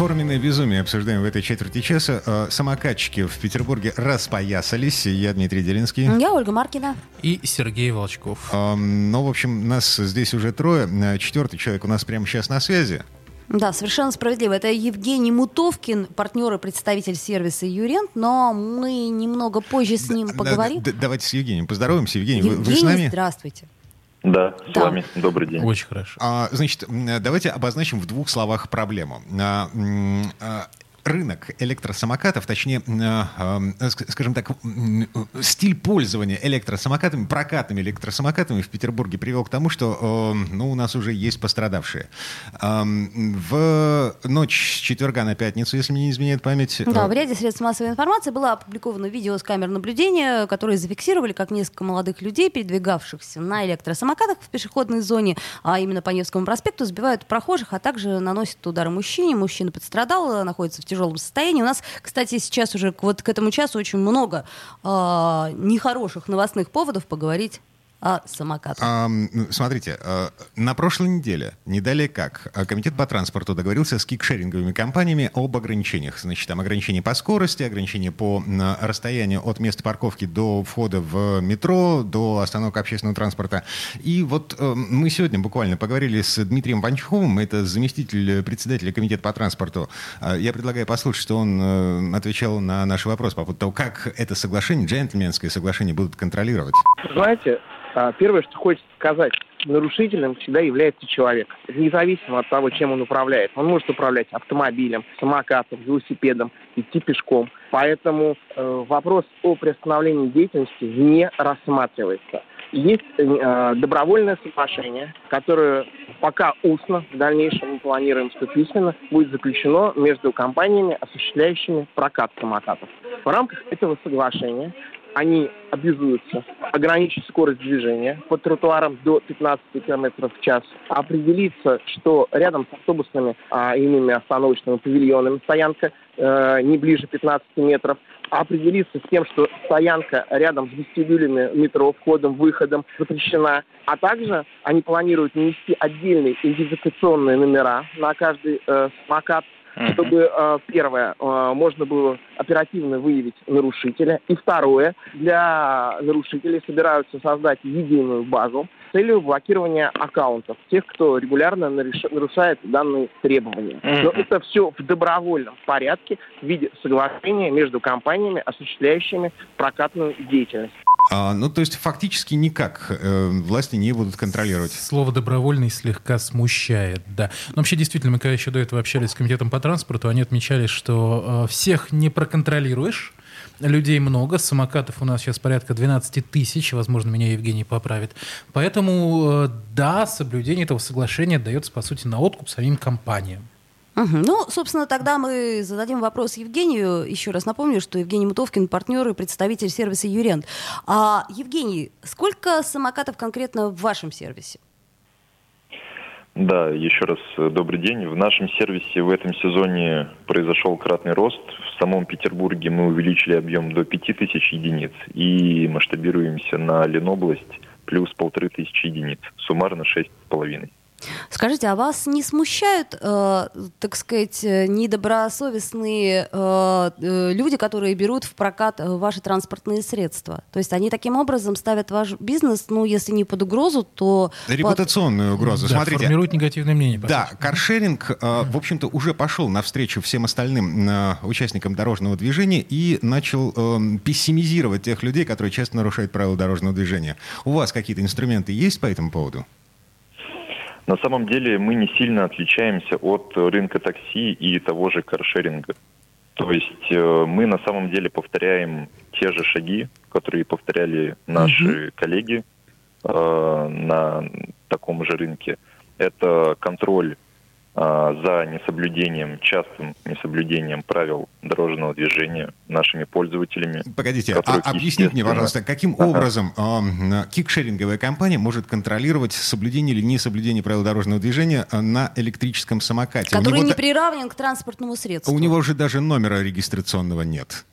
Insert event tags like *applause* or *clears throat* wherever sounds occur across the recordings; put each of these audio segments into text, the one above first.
Форменное безумие обсуждаем в этой четверти часа. Э, Самокатчики в Петербурге распоясались. Я Дмитрий Делинский. Я Ольга Маркина. И Сергей Волчков. Эм, Ну, в общем, нас здесь уже трое. Э, Четвертый человек у нас прямо сейчас на связи. Да, совершенно справедливо. Это Евгений Мутовкин, партнер и представитель сервиса Юрент, но мы немного позже с ним Да, поговорим. да, Давайте с Евгением поздороваемся. Евгений, вы- вы, с Евгений, нами? здравствуйте. Да, с Да. вами. Добрый день. Очень хорошо. А, Значит, давайте обозначим в двух словах проблему. Рынок электросамокатов, точнее, а, ск- скажем так, м, стиль пользования электросамокатами, прокатными электросамокатами в Петербурге привел к тому, что э, ну, у нас уже есть пострадавшие. А, м, В ночь с четверга на пятницу, если мне не изменяет память, Да, э, в ряде средств массовой информации было опубликовано видео с камер наблюдения, которые зафиксировали, как несколько молодых людей, передвигавшихся на электросамокатах в пешеходной зоне, а именно по Невскому проспекту, сбивают прохожих, а также наносят удары мужчине. Мужчина пострадал, находится в тяжелом состоянии. У нас, кстати, сейчас уже вот к этому часу очень много а, нехороших новостных поводов поговорить о самокатах. А, м, смотрите, э, на прошлой неделе, не далее как, э, Комитет по транспорту договорился с кикшеринговыми компаниями об ограничениях. Значит, там ограничения по скорости, ограничения по м, расстоянию от места парковки до входа в метро, до остановок общественного транспорта. И вот э, мы сегодня буквально поговорили с Дмитрием Панчковым, это заместитель председателя Комитета по транспорту. Э, Я предлагаю послушать, что он э, отвечал на наш вопрос по поводу того, как это соглашение, джентльменское соглашение, будут контролировать. Знаете, а, первое, что хочется сказать, нарушителем всегда является человек. Независимо от того, чем он управляет. Он может управлять автомобилем, самокатом, велосипедом, идти пешком. Поэтому э, вопрос о приостановлении деятельности не рассматривается. Есть э, добровольное соглашение, которое пока устно, в дальнейшем мы планируем, что письменно, будет заключено между компаниями, осуществляющими прокат самокатов. В рамках этого соглашения они обязуются ограничить скорость движения по тротуарам до 15 км в час, определиться, что рядом с автобусными а, иными остановочными павильонами стоянка э, не ближе 15 метров, определиться с тем, что стоянка рядом с вестибюлями метро, входом, выходом запрещена, а также они планируют нанести отдельные идентификационные номера на каждый э, самокат, чтобы, э, первое, э, можно было оперативно выявить нарушителя. И второе, для нарушителей собираются создать единую базу с целью блокирования аккаунтов тех, кто регулярно нарушает данные требования. Но это все в добровольном порядке в виде соглашения между компаниями, осуществляющими прокатную деятельность. А, ну, то есть фактически никак э, власти не будут контролировать. Слово «добровольный» слегка смущает, да. Но вообще, действительно, мы когда еще до этого общались с комитетом по транспорту, они отмечали, что э, всех не проконтролируешь, людей много, самокатов у нас сейчас порядка 12 тысяч, возможно, меня Евгений поправит. Поэтому, э, да, соблюдение этого соглашения дается, по сути, на откуп самим компаниям. Мгм. Ну, собственно, тогда мы зададим вопрос Евгению. Еще раз напомню, что Евгений Мутовкин, партнер и представитель сервиса Юрент. А, Евгений, сколько самокатов конкретно в вашем сервисе? Да, еще раз э, добрый день. В нашем сервисе в этом сезоне произошел кратный рост. В самом Петербурге мы увеличили объем до 5000 единиц и масштабируемся на Ленобласть плюс полторы тысячи единиц. Суммарно шесть с половиной. Скажите, а вас не смущают, э, так сказать, э, недобросовестные э, э, люди, которые берут в прокат э, ваши транспортные средства? То есть они таким образом ставят ваш бизнес, ну, если не под угрозу, то... под- Репутационную угрозу. Да, Смотрите, формирует негативное мнение. да, каршеринг, э, в общем-то, уже пошел навстречу всем остальным э, участникам дорожного движения и начал э, пессимизировать тех людей, которые часто нарушают правила дорожного движения. У вас какие-то инструменты есть по этому поводу? На самом деле мы не сильно отличаемся от рынка такси и того же каршеринга. То есть э, мы на самом деле повторяем те же шаги, которые повторяли наши коллеги э, на таком же рынке. Это контроль за несоблюдением, частым несоблюдением правил дорожного движения нашими пользователями. Погодите, а объясните мне, пожалуйста, каким ага. образом э, кикшеринговая компания может контролировать соблюдение или несоблюдение правил дорожного движения на электрическом самокате? Который не приравнен к транспортному средству. У него же даже номера регистрационного нет.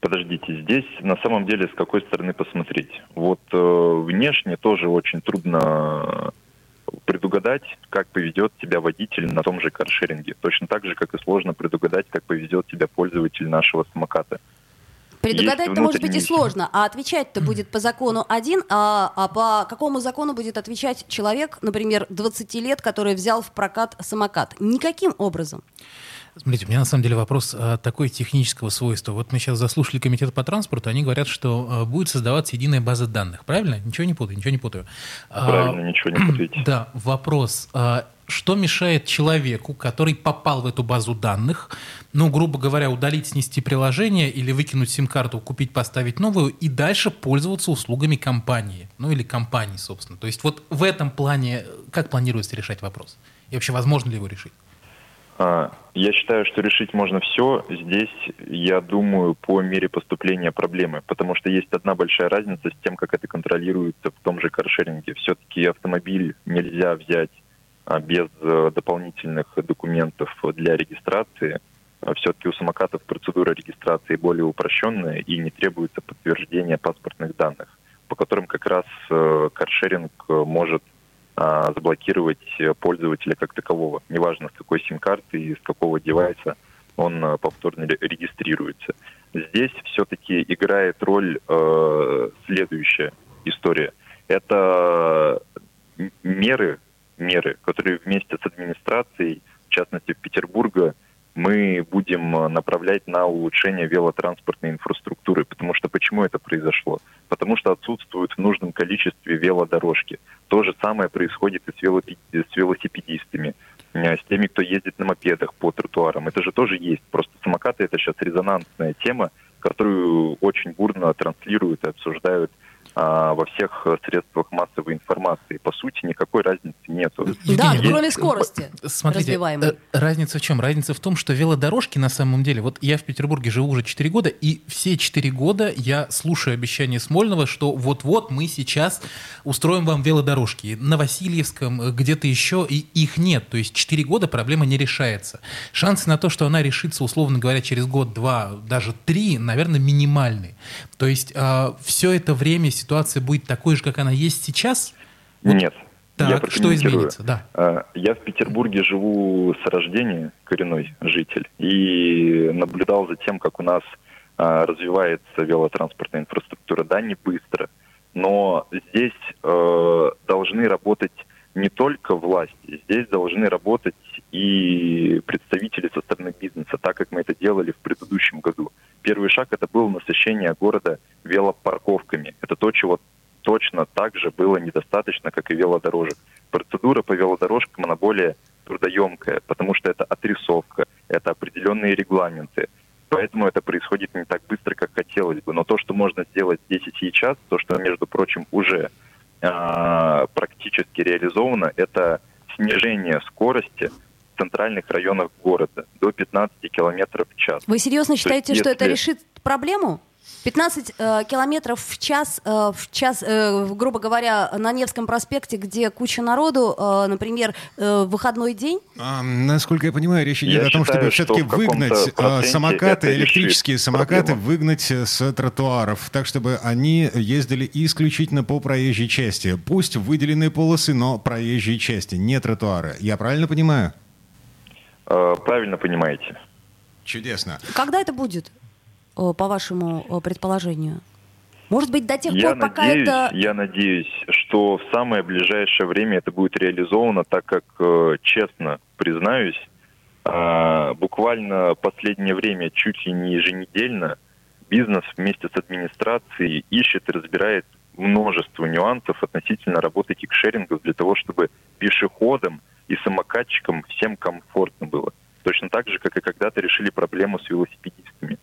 Подождите, здесь на самом деле с какой стороны посмотреть? Вот э, внешне тоже очень трудно предугадать, как поведет себя водитель на том же каршеринге. Точно так же, как и сложно предугадать, как поведет себя пользователь нашего самоката. Предугадать-то может быть и сложно, а отвечать-то будет по закону один, а, а по какому закону будет отвечать человек, например, 20 лет, который взял в прокат самокат? Никаким образом. Смотрите, у меня на самом деле вопрос а, такой технического свойства. Вот мы сейчас заслушали комитет по транспорту, они говорят, что а, будет создаваться единая база данных. Правильно? Ничего не путаю, ничего не путаю. Правильно, а, ничего не путаете. *clears throat* Да, вопрос. А, что мешает человеку, который попал в эту базу данных, ну, грубо говоря, удалить, снести приложение или выкинуть сим-карту, купить, поставить новую и дальше пользоваться услугами компании, ну или компании, собственно. То есть вот в этом плане как планируется решать вопрос? И вообще возможно ли его решить? А, я считаю, что решить можно все. Здесь, я думаю, по мере поступления проблемы, потому что есть одна большая разница с тем, как это контролируется в том же каршеринге. Все-таки автомобиль нельзя взять а, без э, дополнительных документов для регистрации. А Все-таки у самокатов процедура регистрации более упрощенная и не требуется подтверждение паспортных данных, по которым как раз э, каршеринг э, может а, заблокировать пользователя как такового. Неважно, с какой сим-карты и с какого девайса он а, повторно регистрируется. Здесь все-таки играет роль э, следующая история. Это меры, меры, которые вместе с администрацией, в частности Петербурга, мы будем направлять на улучшение велотранспортной инфраструктуры. Потому что почему это произошло? Потому что отсутствуют в нужном количестве велодорожки. То же самое происходит и с велосипедистами, э, с теми, кто ездит на мопедах по тротуарам. Это же тоже есть. Просто самокаты это сейчас резонансная тема, которую очень бурно транслируют и обсуждают во всех средствах массовой информации. По сути, никакой разницы нету. Да, Есть... кроме скорости Смотрите, э, разница в чем? Разница в том, что велодорожки на самом деле, вот я в Петербурге живу уже 4 года, и все 4 года я слушаю обещание Смольного, что вот-вот мы сейчас устроим вам велодорожки. На Васильевском, э, где-то еще, и их нет. То есть 4 года проблема не решается. Шансы на то, что она решится, условно говоря, через год, два, даже три, наверное, минимальны. То есть э, все это время ситуация будет такой же, как она есть сейчас? Нет. Так, я что изменится? Да. А, я в Петербурге живу с рождения, коренной житель, и наблюдал за тем, как у нас а, развивается велотранспортная инфраструктура. Да, не быстро, но здесь э, должны работать не только власти, здесь должны работать и представители со стороны бизнеса, так как мы это делали в предыдущем году. Первый шаг это было насыщение города велопарковками. Это то, чего точно так же было недостаточно, как и велодорожек. Процедура по велодорожкам, она более трудоемкая, потому что это отрисовка, это определенные регламенты. Поэтому это происходит не так быстро, как хотелось бы. Но то, что можно сделать здесь и сейчас, то, что, между прочим, уже э, практически реализовано, это снижение скорости центральных районах города до 15 километров в час. Вы серьезно считаете, есть, что если... это решит проблему? 15 э, километров в час, э, в час э, грубо говоря, на Невском проспекте, где куча народу, э, например, э, выходной день? А, насколько я понимаю, речь идет я о том, считаю, чтобы все-таки выгнать э, самокаты, электрические самокаты, проблему. выгнать с тротуаров, так чтобы они ездили исключительно по проезжей части. Пусть выделенные полосы, но проезжей части, не тротуары. Я правильно понимаю? Э, правильно понимаете. Чудесно. Когда это будет? Э, по вашему э, предположению? Может быть, до тех я пор, пока это... Я надеюсь, что в самое ближайшее время это будет реализовано, так как, честно признаюсь, буквально последнее время, чуть ли не еженедельно, бизнес вместе с администрацией ищет и разбирает множество нюансов относительно работы кикшерингов для того, чтобы пешеходам и самокатчикам всем комфортно было. Точно так же, как и когда-то решили проблему с велосипедистами.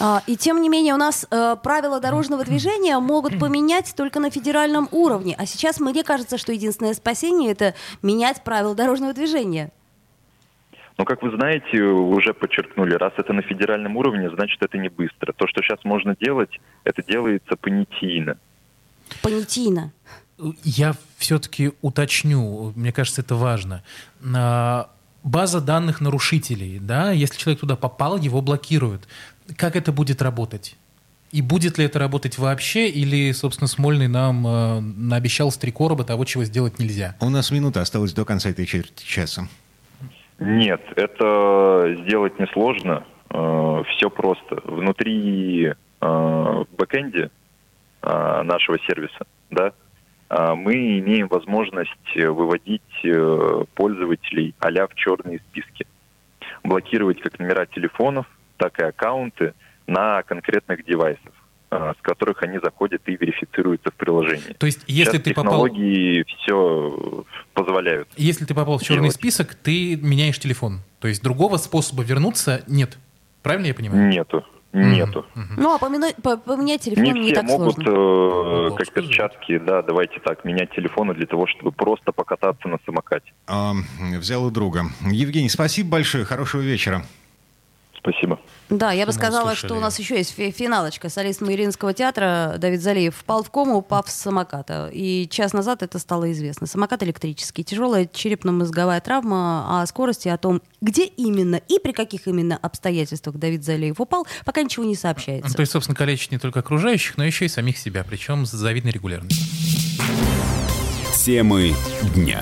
А, и тем не менее у нас э, правила дорожного движения могут поменять только на федеральном уровне. А сейчас мне кажется, что единственное спасение это менять правила дорожного движения. Но, как вы знаете, вы уже подчеркнули, раз это на федеральном уровне, значит, это не быстро. То, что сейчас можно делать, это делается понятийно. Понятийно. Я все-таки уточню, мне кажется, это важно. А, база данных нарушителей, да, если человек туда попал, его блокируют. Как это будет работать? И будет ли это работать вообще, или, собственно, Смольный нам э, наобещал с три короба того, чего сделать нельзя? У нас минута осталась до конца этой четверти часа. Нет, это сделать несложно. Э, все просто. Внутри э, бэкэнде э, нашего сервиса, да, мы имеем возможность выводить э, пользователей а в черные списки. Блокировать как номера телефонов, так и аккаунты на конкретных девайсах э, с которых они заходят и верифицируются в приложении. То есть, если Сейчас ты попал, технологии все позволяют. если ты попал в черный делать. список, ты меняешь телефон. То есть другого способа вернуться нет. Правильно я понимаю? Нету. Нету. Ну, а поменять телефон Не не, все так могут, сложно. э, как перчатки, да, давайте так, менять телефоны для того, чтобы просто покататься на самокате. А, взял у друга. Евгений, спасибо большое. Хорошего вечера. Спасибо. Да, я бы сказала, услышали. что у нас еще есть фи- финалочка. Солист Мариинского театра Давид Залиев впал в кому, упав с самоката. И час назад это стало известно. Самокат электрический, тяжелая черепно-мозговая травма, о скорости, о том, где именно и при каких именно обстоятельствах Давид Залиев упал, пока ничего не Ну, сообщается. То есть, собственно, калечит не только окружающих, но еще и самих себя, причем с завидной регулярностью. Темы дня.